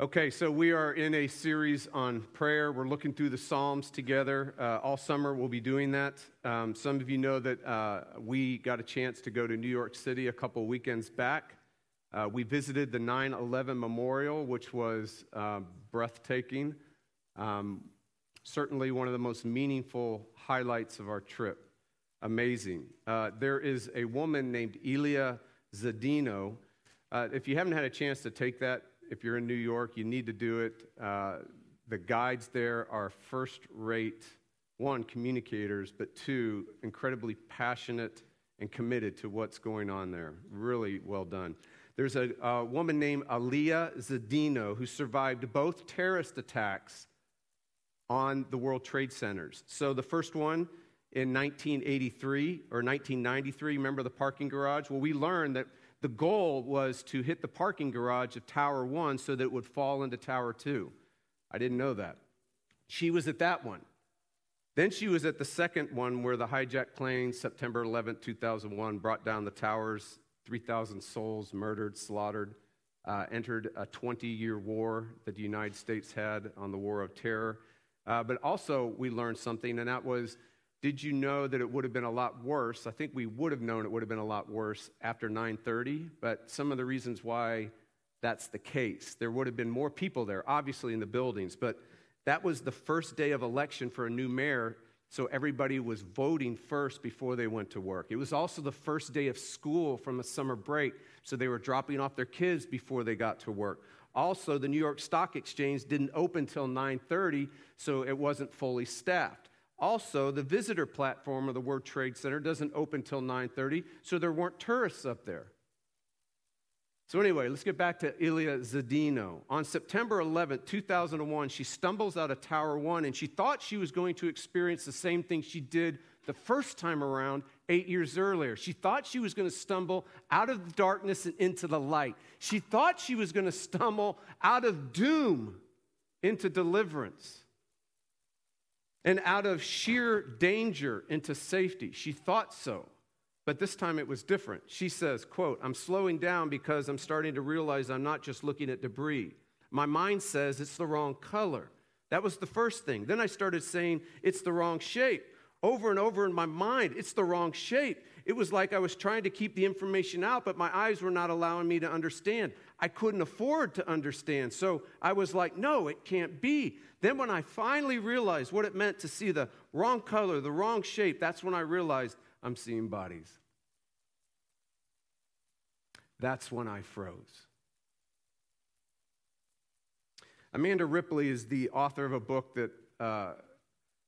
Okay, so we are in a series on prayer. We're looking through the Psalms together. Uh, all summer we'll be doing that. Um, some of you know that uh, we got a chance to go to New York City a couple weekends back. Uh, we visited the 9 11 Memorial, which was uh, breathtaking. Um, certainly one of the most meaningful highlights of our trip. Amazing. Uh, there is a woman named Elia Zedeño. Uh, if you haven't had a chance to take that, if you're in New York, you need to do it. Uh, the guides there are first rate, one, communicators, but two, incredibly passionate and committed to what's going on there. Really well done. There's a, a woman named Elia Zedeño who survived both terrorist attacks on the World Trade Centers. So the first one in 1983 or 1993, remember the parking garage? Well, we learned that the goal was to hit the parking garage of Tower 1 so that it would fall into Tower 2. I didn't know that. She was at that one. Then she was at the second one where the hijacked plane, September 11, 2001, brought down the towers, 3,000 souls murdered, slaughtered, uh, entered a 20 year war that the United States had on the War of Terror. Uh, but also, we learned something, and that was did you know that it would have been a lot worse? I think we would have known it would have been a lot worse after 9:30, but some of the reasons why that's the case. There would have been more people there, obviously in the buildings, but that was the first day of election for a new mayor, so everybody was voting first before they went to work. It was also the first day of school from a summer break, so they were dropping off their kids before they got to work. Also, the New York Stock Exchange didn't open till 9:30, so it wasn't fully staffed. Also, the visitor platform of the World Trade Center doesn't open till 9:30, so there weren't tourists up there. So anyway, let's get back to Elia Zedeño. On September 11, 2001, she stumbles out of Tower 1 and she thought she was going to experience the same thing she did the first time around 8 years earlier. She thought she was going to stumble out of the darkness and into the light. She thought she was going to stumble out of doom into deliverance and out of sheer danger into safety. She thought so. But this time it was different. She says, quote, I'm slowing down because I'm starting to realize I'm not just looking at debris. My mind says it's the wrong color. That was the first thing. Then I started saying it's the wrong shape. Over and over in my mind, it's the wrong shape. It was like I was trying to keep the information out, but my eyes were not allowing me to understand. I couldn't afford to understand. So I was like, no, it can't be. Then, when I finally realized what it meant to see the wrong color, the wrong shape, that's when I realized I'm seeing bodies. That's when I froze. Amanda Ripley is the author of a book that uh,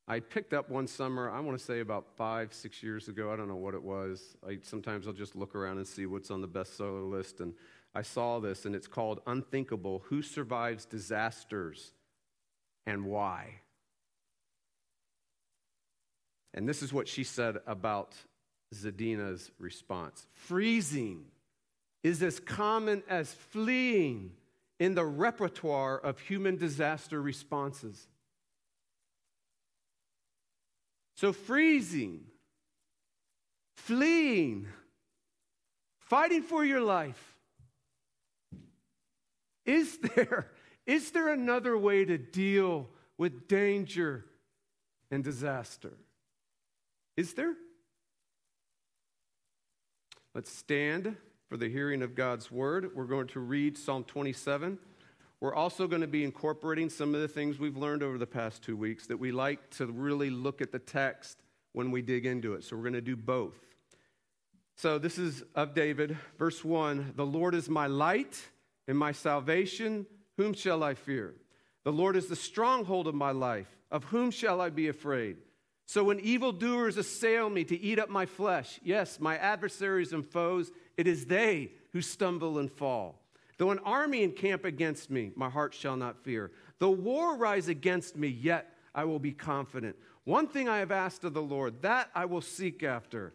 I picked up one summer, I want to say about five, six years ago. I don't know what it was. I, sometimes I'll just look around and see what's on the bestseller list. And I saw this, and it's called Unthinkable Who Survives Disasters and Why? And this is what she said about Zedeño's response Freezing is as common as fleeing in the repertoire of human disaster responses. So, freezing, fleeing, fighting for your life. Is there, is there another way to deal with danger and disaster? Is there? Let's stand for the hearing of God's word. We're going to read Psalm 27. We're also going to be incorporating some of the things we've learned over the past two weeks that we like to really look at the text when we dig into it. So we're going to do both. So this is of David, verse 1 The Lord is my light and my salvation. Whom shall I fear? The Lord is the stronghold of my life. Of whom shall I be afraid? So when evildoers assail me to eat up my flesh, yes, my adversaries and foes, it is they who stumble and fall. Though an army encamp against me, my heart shall not fear. Though war rise against me, yet I will be confident. One thing I have asked of the Lord, that I will seek after,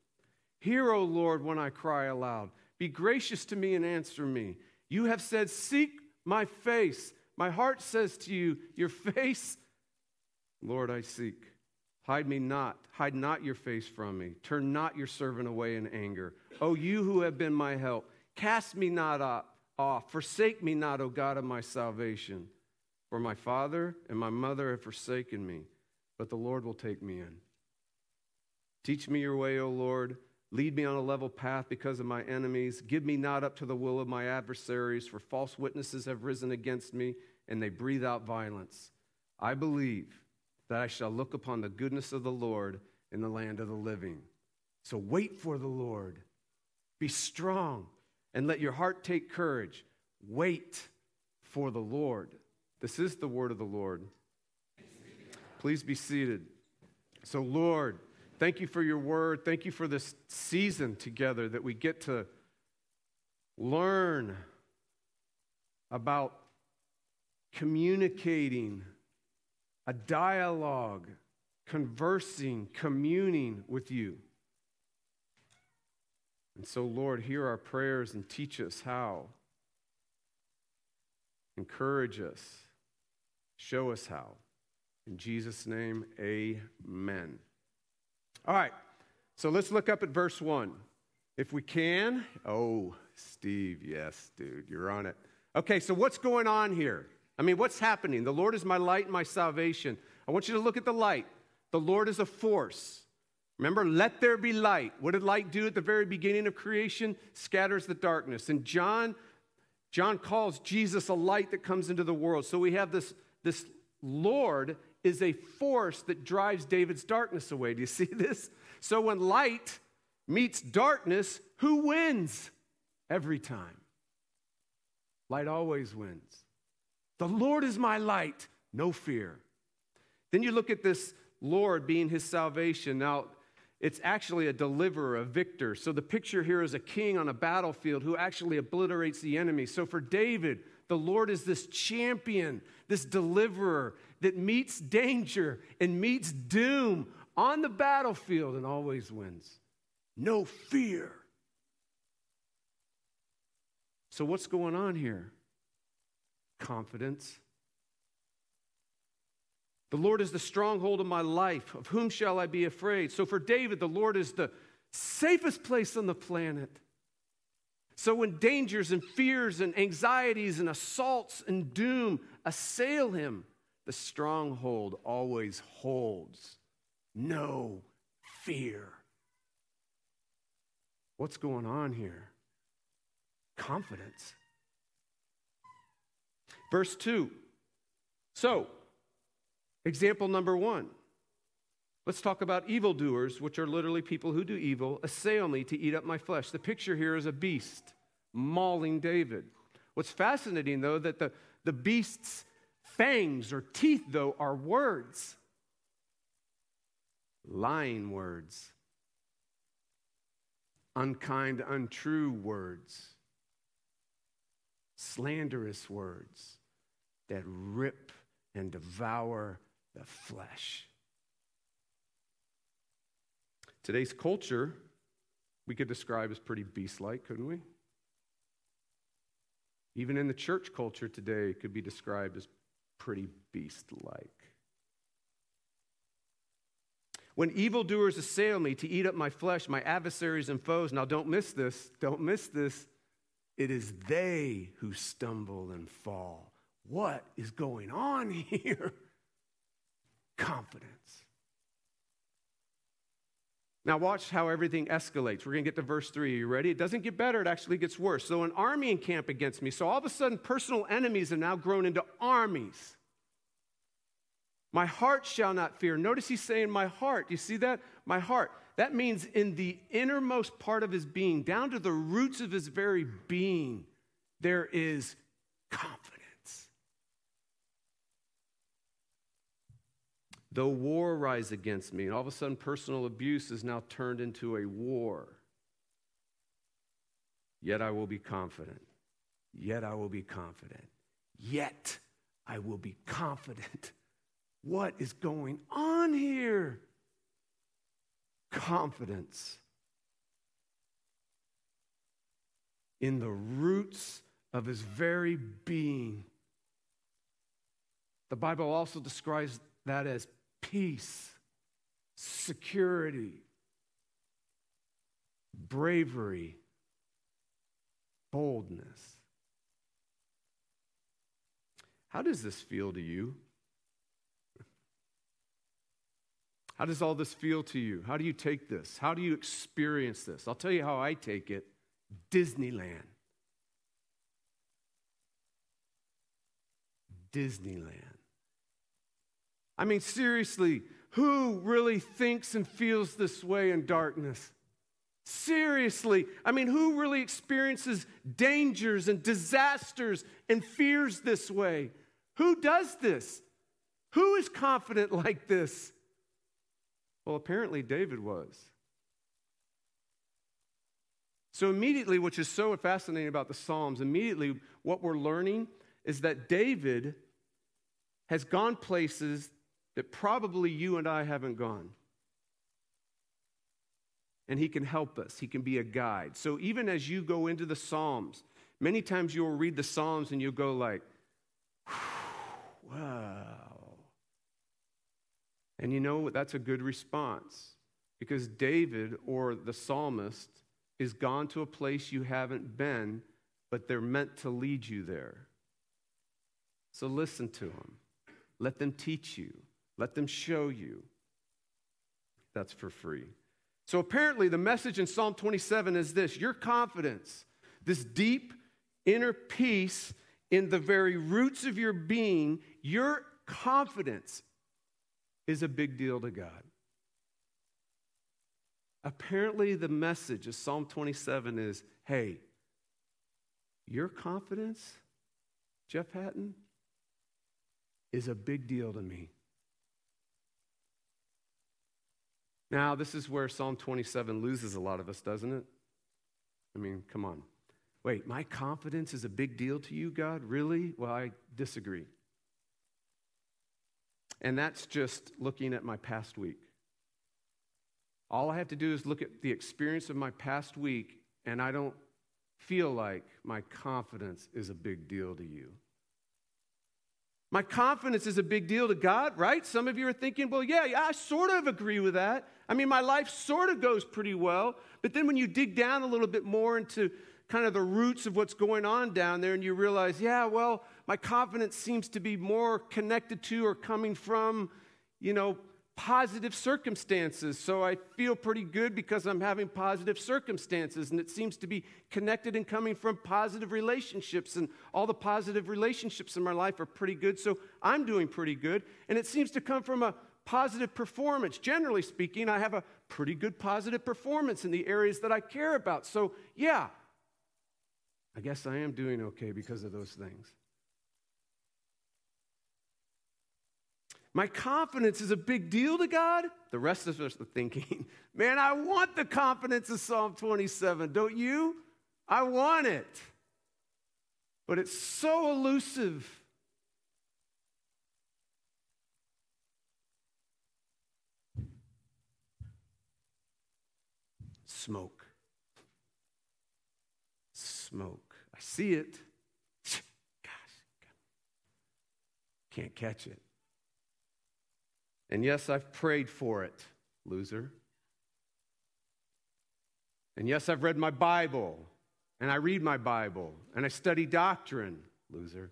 Hear, O Lord, when I cry aloud. Be gracious to me and answer me. You have said, Seek my face. My heart says to you, Your face, Lord, I seek. Hide me not, hide not your face from me. Turn not your servant away in anger. O you who have been my help, cast me not off. Forsake me not, O God of my salvation. For my father and my mother have forsaken me, but the Lord will take me in. Teach me your way, O Lord. Lead me on a level path because of my enemies. Give me not up to the will of my adversaries, for false witnesses have risen against me, and they breathe out violence. I believe that I shall look upon the goodness of the Lord in the land of the living. So wait for the Lord. Be strong and let your heart take courage. Wait for the Lord. This is the word of the Lord. Please be seated. So, Lord, thank you for your word. Thank you for this season together that we get to learn about communicating a dialogue, conversing, communing with you. And so, Lord, hear our prayers and teach us how. Encourage us. Show us how. In Jesus' name, amen. All right, so let's look up at verse 1. If we can. Oh, Steve, yes, dude, you're on it. Okay, so what's going on here? I mean, what's happening? The Lord is my light and my salvation. I want you to look at the light. The Lord is a force. Remember, let there be light. What did light do at the very beginning of creation? Scatters the darkness. And John, John calls Jesus a light that comes into the world. So we have this, this Lord is a force that drives David's darkness away. Do you see this? So when light meets darkness, who wins? Every time. Light always wins. The Lord is my light, no fear. Then you look at this Lord being his salvation. Now, it's actually a deliverer, a victor. So the picture here is a king on a battlefield who actually obliterates the enemy. So for David, the Lord is this champion, this deliverer that meets danger and meets doom on the battlefield and always wins. No fear. So, what's going on here? confidence. The Lord is the stronghold of my life. Of whom shall I be afraid? So for David, the Lord is the safest place on the planet. So when dangers and fears and anxieties and assaults and doom assail him, the stronghold always holds no fear. What's going on here? Confidence. Verse 2. So, example number one. Let's talk about evildoers, which are literally people who do evil, assail me to eat up my flesh. The picture here is a beast mauling David. What's fascinating, though, that the, the beast's fangs or teeth, though, are words. Lying words. Unkind, untrue words. Slanderous words that rip and devour the flesh. Today's culture, we could describe as pretty beast like, couldn't we? Even in the church culture today, it could be described as pretty beast like. When evildoers assail me to eat up my flesh, my adversaries and foes, now don't miss this, don't miss this. It is they who stumble and fall. What is going on here? Confidence. Now, watch how everything escalates. We're going to get to verse 3. Are you ready? It doesn't get better, it actually gets worse. So, an army encamp against me. So, all of a sudden, personal enemies have now grown into armies. My heart shall not fear. Notice he's saying, My heart. You see that? My heart. That means in the innermost part of his being, down to the roots of his very being, there is confidence. Though war rise against me, and all of a sudden personal abuse is now turned into a war, yet I will be confident. Yet I will be confident. Yet I will be confident. What is going on here? Confidence in the roots of his very being. The Bible also describes that as peace, security, bravery, boldness. How does this feel to you? How does all this feel to you? How do you take this? How do you experience this? I'll tell you how I take it Disneyland. Disneyland. I mean, seriously, who really thinks and feels this way in darkness? Seriously, I mean, who really experiences dangers and disasters and fears this way? Who does this? Who is confident like this? Well, apparently David was. So, immediately, which is so fascinating about the Psalms, immediately what we're learning is that David has gone places that probably you and I haven't gone. And he can help us, he can be a guide. So, even as you go into the Psalms, many times you'll read the Psalms and you'll go, like, wow. And you know, that's a good response because David or the psalmist is gone to a place you haven't been, but they're meant to lead you there. So listen to them. Let them teach you. Let them show you. That's for free. So apparently, the message in Psalm 27 is this your confidence, this deep inner peace in the very roots of your being, your confidence is a big deal to God. Apparently, the message of Psalm 27 is hey, your confidence, Jeff Hatton, is a big deal to me. Now, this is where Psalm 27 loses a lot of us, doesn't it? I mean, come on. Wait, my confidence is a big deal to you, God? Really? Well, I disagree. And that's just looking at my past week. All I have to do is look at the experience of my past week, and I don't feel like my confidence is a big deal to you. My confidence is a big deal to God, right? Some of you are thinking, well, yeah, yeah, I sort of agree with that. I mean, my life sort of goes pretty well. But then when you dig down a little bit more into kind of the roots of what's going on down there, and you realize, yeah, well, my confidence seems to be more connected to or coming from, you know, positive circumstances. So I feel pretty good because I'm having positive circumstances. And it seems to be connected and coming from positive relationships. And all the positive relationships in my life are pretty good. So I'm doing pretty good. And it seems to come from a positive performance. Generally speaking, I have a pretty good positive performance in the areas that I care about. So, yeah, I guess I am doing okay because of those things. My confidence is a big deal to God. The rest of us are thinking, man, I want the confidence of Psalm 27, don't you? I want it. But it's so elusive. Smoke. Smoke. I see it. Gosh, can't catch it. And yes, I've prayed for it, loser. And yes, I've read my Bible, and I read my Bible, and I study doctrine, loser.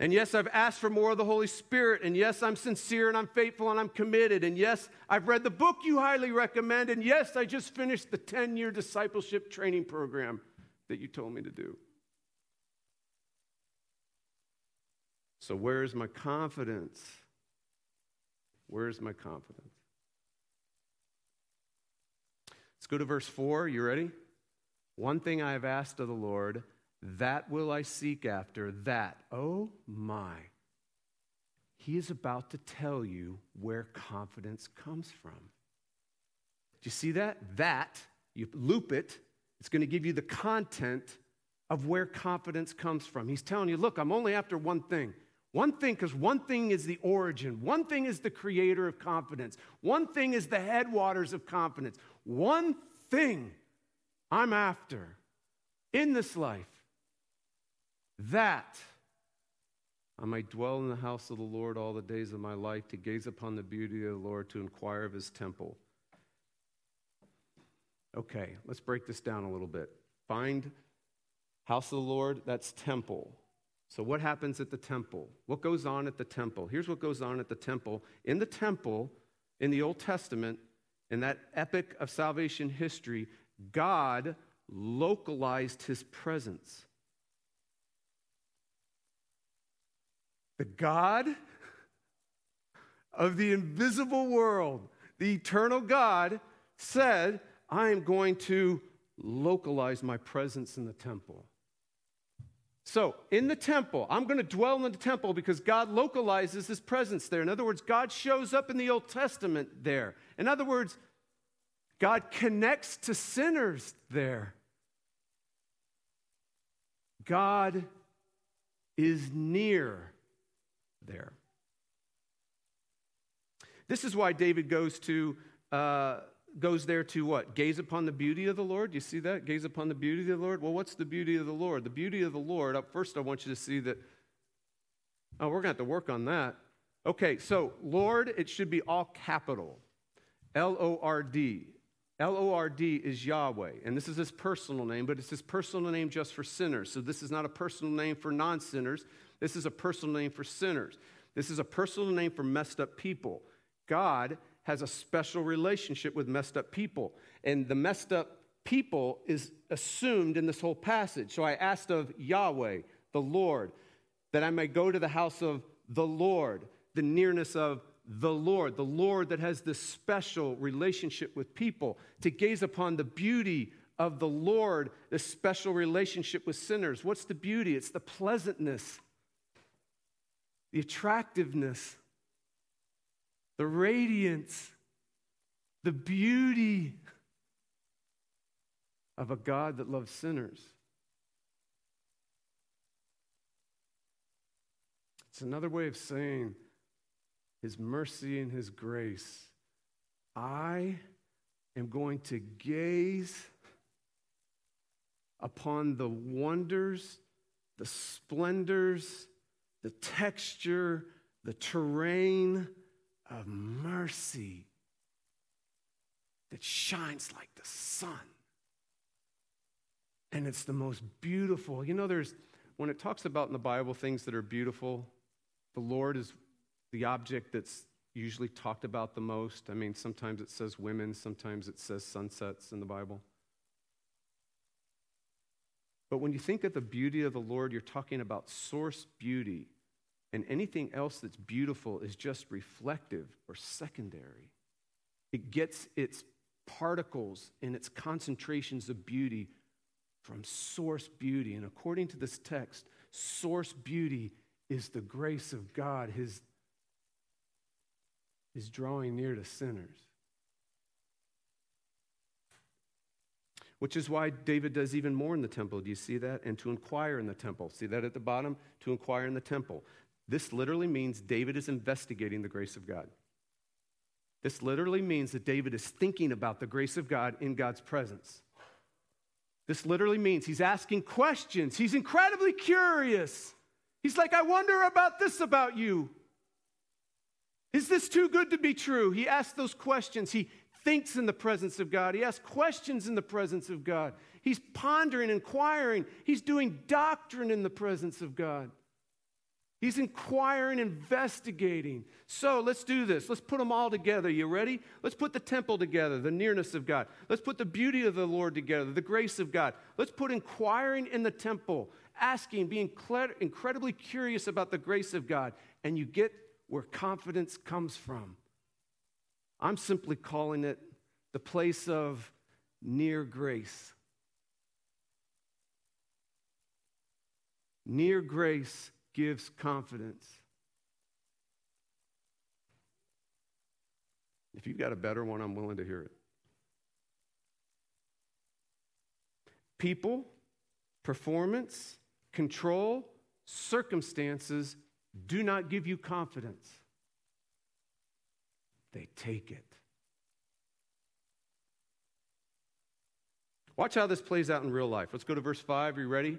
And yes, I've asked for more of the Holy Spirit. And yes, I'm sincere and I'm faithful and I'm committed. And yes, I've read the book you highly recommend. And yes, I just finished the 10 year discipleship training program that you told me to do. So, where is my confidence? Where is my confidence? Let's go to verse 4. You ready? One thing I have asked of the Lord, that will I seek after. That, oh my. He is about to tell you where confidence comes from. Do you see that? That, you loop it, it's going to give you the content of where confidence comes from. He's telling you, look, I'm only after one thing. One thing, because one thing is the origin, one thing is the creator of confidence, one thing is the headwaters of confidence. One thing I'm after in this life that I might dwell in the house of the Lord all the days of my life, to gaze upon the beauty of the Lord, to inquire of his temple. Okay, let's break this down a little bit. Find house of the Lord, that's temple. So, what happens at the temple? What goes on at the temple? Here's what goes on at the temple. In the temple, in the Old Testament, in that epic of salvation history, God localized his presence. The God of the invisible world, the eternal God, said, I am going to localize my presence in the temple. So, in the temple, I'm going to dwell in the temple because God localizes his presence there. In other words, God shows up in the Old Testament there. In other words, God connects to sinners there. God is near there. This is why David goes to uh, goes there to what? Gaze upon the beauty of the Lord. You see that? Gaze upon the beauty of the Lord. Well, what's the beauty of the Lord? The beauty of the Lord. Up first, I want you to see that. Oh, we're going to have to work on that. Okay, so Lord, it should be all capital. L O R D. L O R D is Yahweh. And this is his personal name, but it's his personal name just for sinners. So this is not a personal name for non sinners. This is a personal name for sinners. This is a personal name for messed up people. God has a special relationship with messed up people. And the messed up people is assumed in this whole passage. So I asked of Yahweh, the Lord, that I may go to the house of the Lord, the nearness of the Lord, the Lord that has this special relationship with people, to gaze upon the beauty of the Lord, this special relationship with sinners. What's the beauty? It's the pleasantness, the attractiveness, the radiance, the beauty of a God that loves sinners. It's another way of saying his mercy and his grace. I am going to gaze upon the wonders, the splendors, the texture, the terrain of mercy that shines like the sun. And it's the most beautiful. You know, there's, when it talks about in the Bible things that are beautiful, the Lord is the object that's usually talked about the most. I mean, sometimes it says women, sometimes it says sunsets in the Bible. But when you think of the beauty of the Lord, you're talking about source beauty. And anything else that's beautiful is just reflective or secondary. It gets its particles and its concentrations of beauty from source beauty. And according to this text, source beauty is the grace of God, His is drawing near to sinners. Which is why David does even more in the temple. Do you see that? And to inquire in the temple. See that at the bottom? To inquire in the temple. This literally means David is investigating the grace of God. This literally means that David is thinking about the grace of God in God's presence. This literally means he's asking questions. He's incredibly curious. He's like, I wonder about this about you. Is this too good to be true? He asks those questions. He thinks in the presence of God. He asks questions in the presence of God. He's pondering, inquiring. He's doing doctrine in the presence of God. He's inquiring, investigating. So let's do this. Let's put them all together. You ready? Let's put the temple together, the nearness of God. Let's put the beauty of the Lord together, the grace of God. Let's put inquiring in the temple, asking, being incredibly curious about the grace of God. And you get where confidence comes from. I'm simply calling it the place of near grace. Near grace gives confidence. If you've got a better one, I'm willing to hear it. People performance, control, circumstances do not give you confidence. They take it. Watch how this plays out in real life. Let's go to verse 5. Are you ready?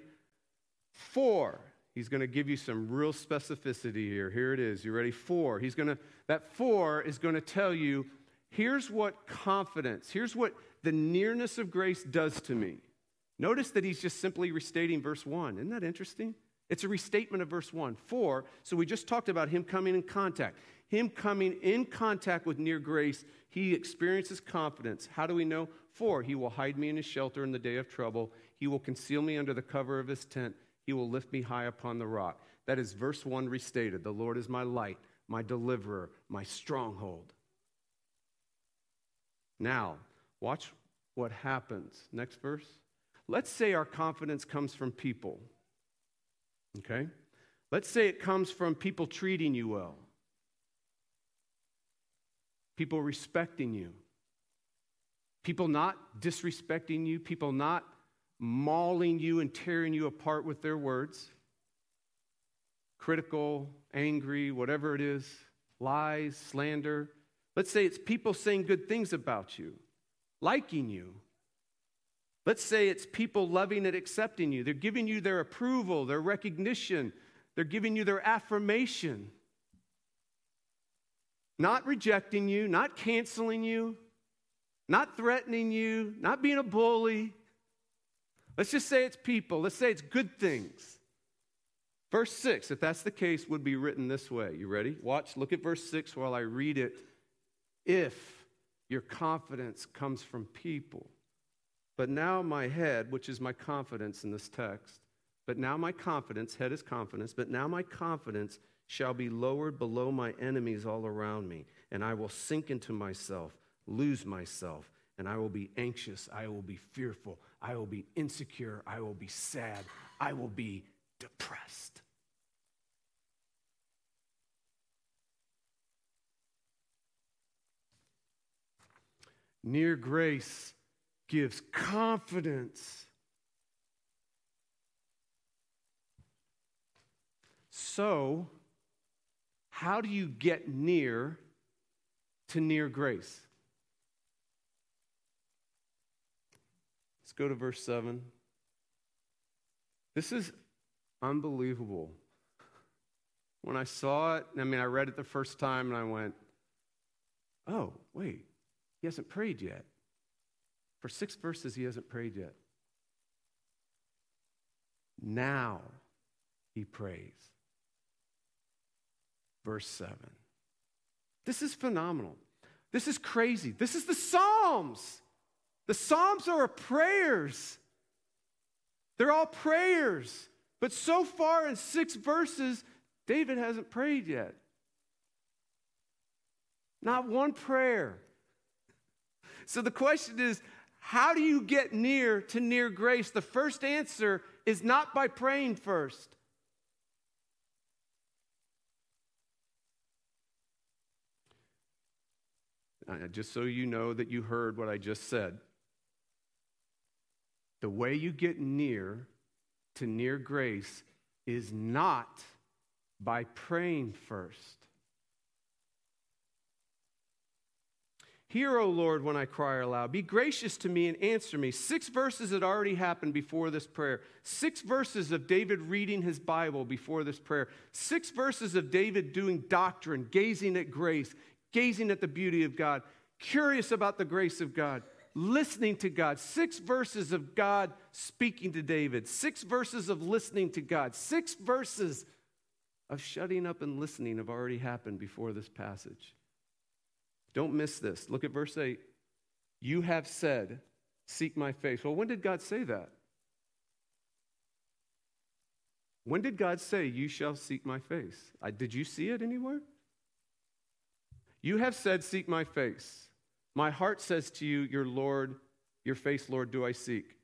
For. He's going to give you some real specificity here. Here it is. You ready? For. He's going to, that four is going to tell you here's what confidence, here's what the nearness of grace does to me. Notice that he's just simply restating verse 1. Isn't that interesting? It's a restatement of verse 1. 4, so we just talked about him coming in contact. Him coming in contact with near grace, he experiences confidence. How do we know? 4, he will hide me in his shelter in the day of trouble. He will conceal me under the cover of his tent. He will lift me high upon the rock. That is verse 1 restated. The Lord is my light, my deliverer, my stronghold. Now, watch what happens. Next verse. Let's say our confidence comes from people. Okay? Let's say it comes from people treating you well, people respecting you, people not disrespecting you, people not mauling you and tearing you apart with their words, critical, angry, whatever it is, lies, slander. Let's say it's people saying good things about you, liking you. Let's say it's people loving and accepting you. They're giving you their approval, their recognition, they're giving you their affirmation. Not rejecting you, not canceling you, not threatening you, not being a bully. Let's just say it's people. Let's say it's good things. Verse 6, if that's the case, would be written this way. You ready? Watch, look at verse 6 while I read it. If your confidence comes from people. But now my head, which is my confidence in this text, but now my confidence, head is confidence, but now my confidence shall be lowered below my enemies all around me, and I will sink into myself, lose myself, and I will be anxious, I will be fearful, I will be insecure, I will be sad, I will be depressed. Near grace gives confidence. So, how do you get near to near grace? Go to verse 7. This is unbelievable. When I saw it, I mean, I read it the first time and I went, oh, wait, he hasn't prayed yet. For six verses, he hasn't prayed yet. Now he prays. Verse 7. This is phenomenal. This is crazy. This is the Psalms. The Psalms are prayers. They're all prayers. But so far in six verses, David hasn't prayed yet. Not one prayer. So the question is how do you get near to near grace? The first answer is not by praying first. Just so you know that you heard what I just said, the way you get near to near grace is not by praying first. Hear, O Lord, when I cry aloud. Be gracious to me and answer me. Six verses had already happened before this prayer. Six verses of David reading his Bible before this prayer. Six verses of David doing doctrine, gazing at grace, gazing at the beauty of God, curious about the grace of God, listening to God. Six verses of God speaking to David. Six verses of listening to God. Six verses of shutting up and listening have already happened before this passage. Don't miss this. Look at verse 8. You have said, Seek my face. Well, when did God say that? When did God say, You shall seek my face? I, did you see it anywhere? You have said, Seek my face. My heart says to you, Your Lord, your face, Lord, do I seek.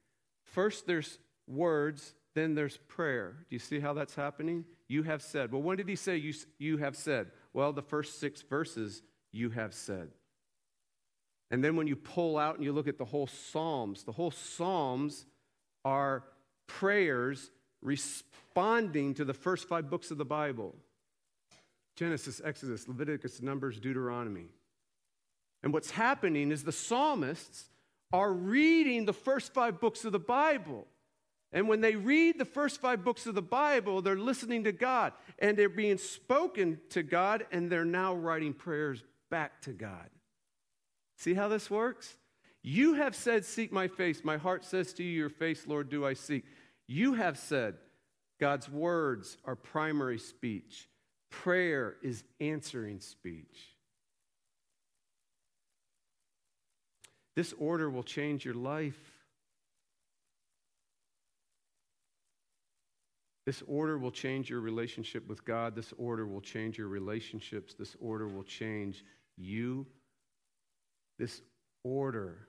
First, there's words, then there's prayer. Do you see how that's happening? You have said. Well, when did he say you, you have said? Well, the first six verses you have said. And then when you pull out and you look at the whole Psalms, the whole Psalms are prayers responding to the first five books of the Bible Genesis, Exodus, Leviticus, Numbers, Deuteronomy. And what's happening is the psalmists are reading the first five books of the Bible. And when they read the first five books of the Bible, they're listening to God and they're being spoken to God and they're now writing prayers back to God. See how this works? You have said, Seek my face. My heart says to you, Your face, Lord, do I seek. You have said, God's words are primary speech, prayer is answering speech. This order will change your life. This order will change your relationship with God. This order will change your relationships. This order will change you. This order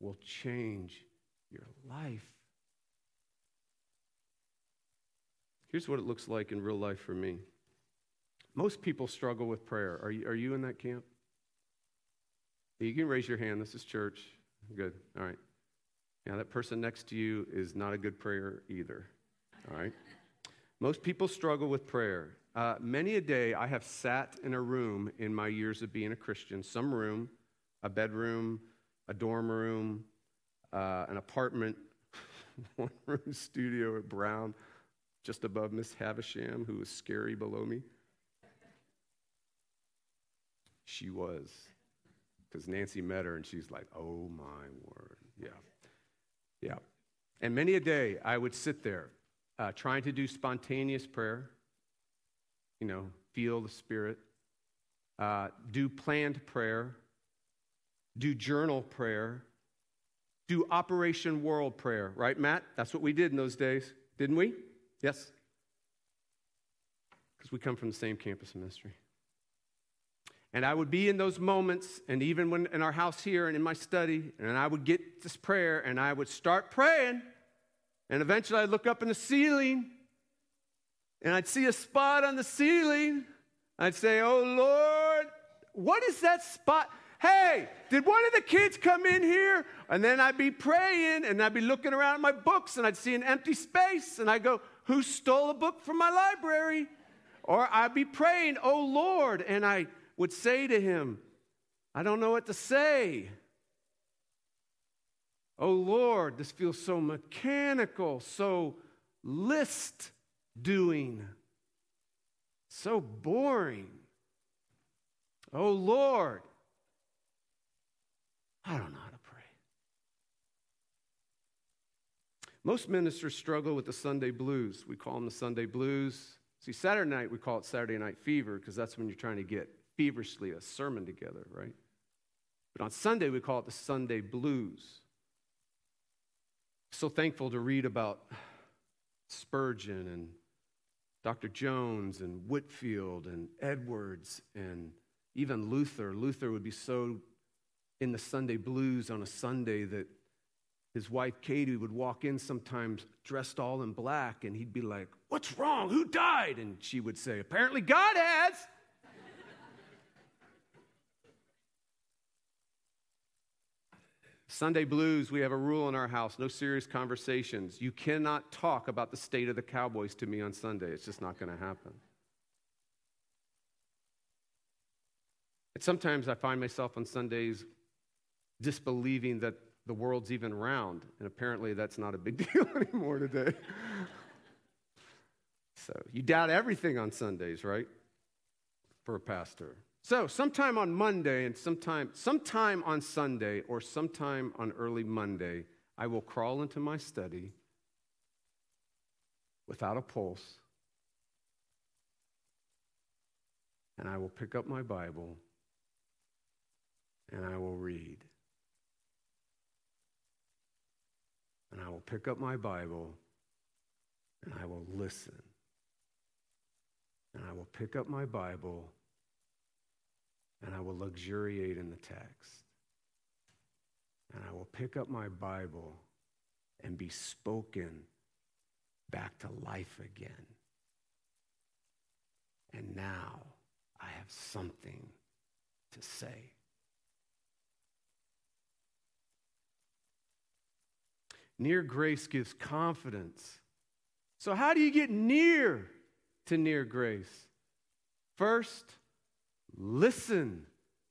will change your life. Here's what it looks like in real life for me. Most people struggle with prayer. Are you, are you in that camp? You can raise your hand. This is church. Good. All right. Now, that person next to you is not a good prayer either. All right. Most people struggle with prayer. Uh, many a day I have sat in a room in my years of being a Christian, some room, a bedroom, a dorm room, uh, an apartment, one room studio at Brown, just above Miss Havisham, who was scary below me. She was because Nancy met her and she's like, oh my word. Yeah. Yeah. And many a day I would sit there uh, trying to do spontaneous prayer, you know, feel the Spirit, uh, do planned prayer, do journal prayer, do Operation World prayer, right, Matt? That's what we did in those days, didn't we? Yes? Because we come from the same campus ministry. And I would be in those moments, and even when in our house here and in my study, and I would get this prayer, and I would start praying, and eventually I'd look up in the ceiling, and I'd see a spot on the ceiling. I'd say, Oh Lord, what is that spot? Hey, did one of the kids come in here? And then I'd be praying, and I'd be looking around at my books, and I'd see an empty space, and I'd go, Who stole a book from my library? Or I'd be praying, Oh Lord, and I would say to him, I don't know what to say. Oh Lord, this feels so mechanical, so list doing, so boring. Oh Lord, I don't know how to pray. Most ministers struggle with the Sunday blues. We call them the Sunday blues. See, Saturday night, we call it Saturday night fever because that's when you're trying to get feverishly a sermon together, right? But on Sunday, we call it the Sunday blues. So thankful to read about Spurgeon and Dr. Jones and Whitefield and Edwards and even Luther. Luther would be so in the Sunday blues on a Sunday that his wife Katie would walk in sometimes dressed all in black and he'd be like, What's wrong? Who died? And she would say, Apparently God has. Sunday blues, we have a rule in our house no serious conversations. You cannot talk about the state of the Cowboys to me on Sunday. It's just not going to happen. And sometimes I find myself on Sundays disbelieving that the world's even round, and apparently that's not a big deal anymore today. so you doubt everything on Sundays, right? For a pastor. So, sometime on Monday and sometime, sometime on Sunday or sometime on early Monday, I will crawl into my study without a pulse and I will pick up my Bible and I will read. And I will pick up my Bible and I will listen. And I will pick up my Bible and I will luxuriate in the text. And I will pick up my Bible and be spoken back to life again. And now I have something to say. Near grace gives confidence. So, how do you get near to near grace? First, listen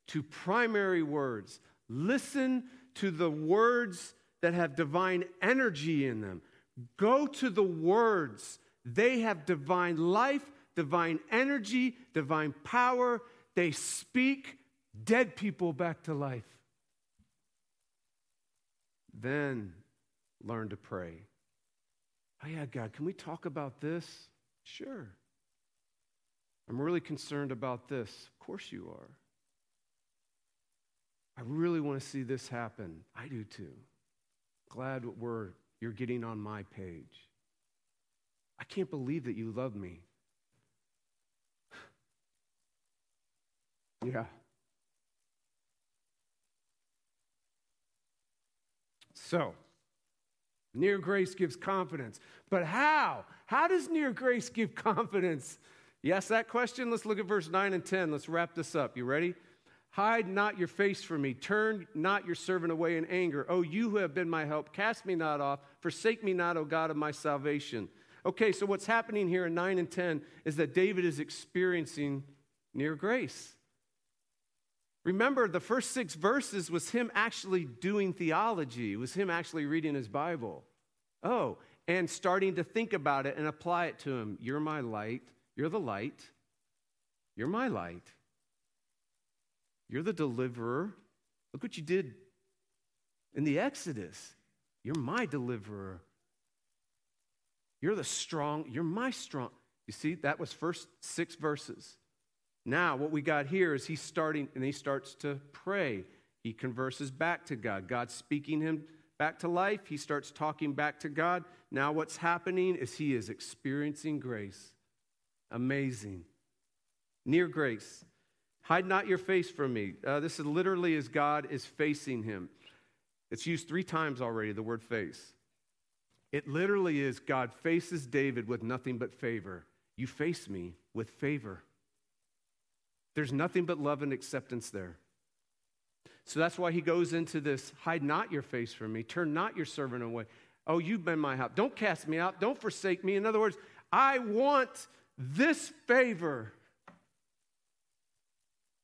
to primary words. Listen to the words that have divine energy in them. Go to the words. They have divine life, divine energy, divine power. They speak dead people back to life. Then learn to pray. Oh, yeah, God, can we talk about this? Sure. I'm really concerned about this. Of course you are. I really want to see this happen. I do too. Glad we're, you're getting on my page. I can't believe that you love me. yeah. So, near grace gives confidence. But how? How does near grace give confidence? Yes, that question? Let's look at verse 9 and 10. Let's wrap this up. You ready? Hide not your face from me. Turn not your servant away in anger. O you who have been my help, cast me not off. Forsake me not, O God of my salvation. Okay, so what's happening here in 9 and 10 is that David is experiencing near grace. Remember, the first six verses was him actually doing theology, was him actually reading his Bible. Oh, and starting to think about it and apply it to him. You're my light. You're the light. You're my light. You're the deliverer. Look what you did in the Exodus. You're my deliverer. You're the strong, you're my strong. You see, that was first six verses. Now, what we got here is he's starting and he starts to pray. He converses back to God. God's speaking him back to life. He starts talking back to God. Now, what's happening is he is experiencing grace. Amazing. Near grace. Hide not your face from me. Uh, this is literally as God is facing him. It's used three times already, the word face. It literally is God faces David with nothing but favor. You face me with favor. There's nothing but love and acceptance there. So that's why he goes into this hide not your face from me, turn not your servant away. Oh, you've been my help. Don't cast me out. Don't forsake me. In other words, I want this favor.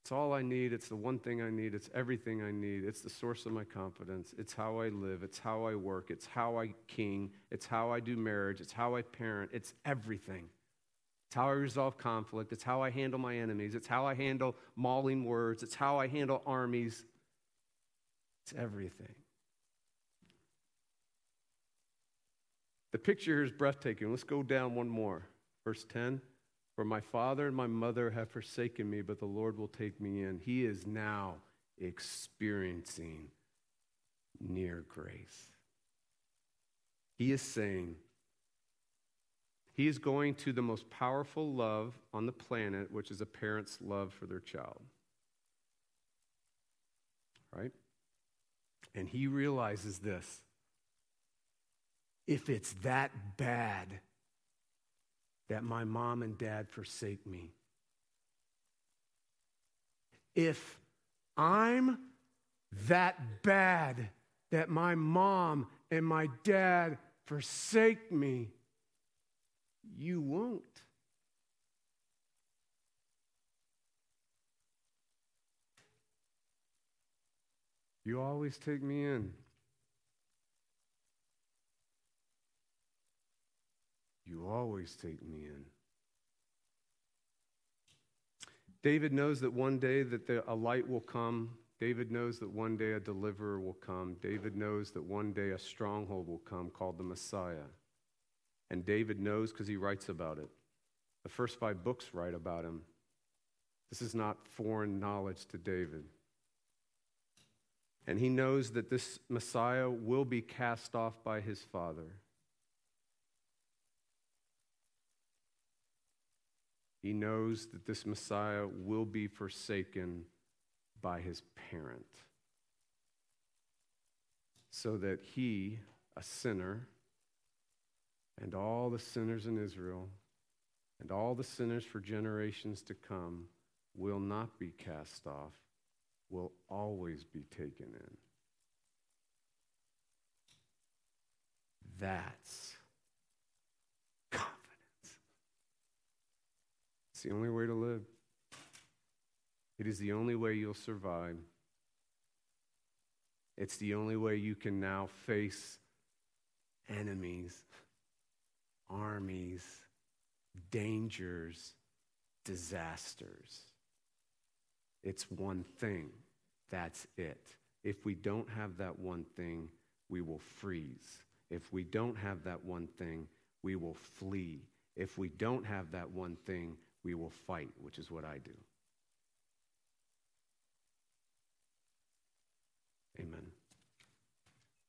It's all I need. It's the one thing I need. It's everything I need. It's the source of my confidence. It's how I live. It's how I work. It's how I king. It's how I do marriage. It's how I parent. It's everything. It's how I resolve conflict. It's how I handle my enemies. It's how I handle mauling words. It's how I handle armies. It's everything. The picture here is breathtaking. Let's go down one more. Verse 10 For my father and my mother have forsaken me, but the Lord will take me in. He is now experiencing near grace. He is saying, he is going to the most powerful love on the planet, which is a parent's love for their child. Right? And he realizes this. If it's that bad that my mom and dad forsake me, if I'm that bad that my mom and my dad forsake me, you won't. You always take me in. You always take me in. David knows that one day that the, a light will come. David knows that one day a deliverer will come. David knows that one day a stronghold will come called the Messiah. And David knows because he writes about it. The first five books write about him. This is not foreign knowledge to David. And he knows that this Messiah will be cast off by his father. He knows that this Messiah will be forsaken by his parent. So that he, a sinner, and all the sinners in Israel and all the sinners for generations to come will not be cast off, will always be taken in. That's confidence. It's the only way to live. It is the only way you'll survive. It's the only way you can now face enemies, armies, dangers, disasters. It's one thing. That's it. If we don't have that one thing, we will freeze. If we don't have that one thing, we will flee. If we don't have that one thing, we will fight, which is what I do. Amen.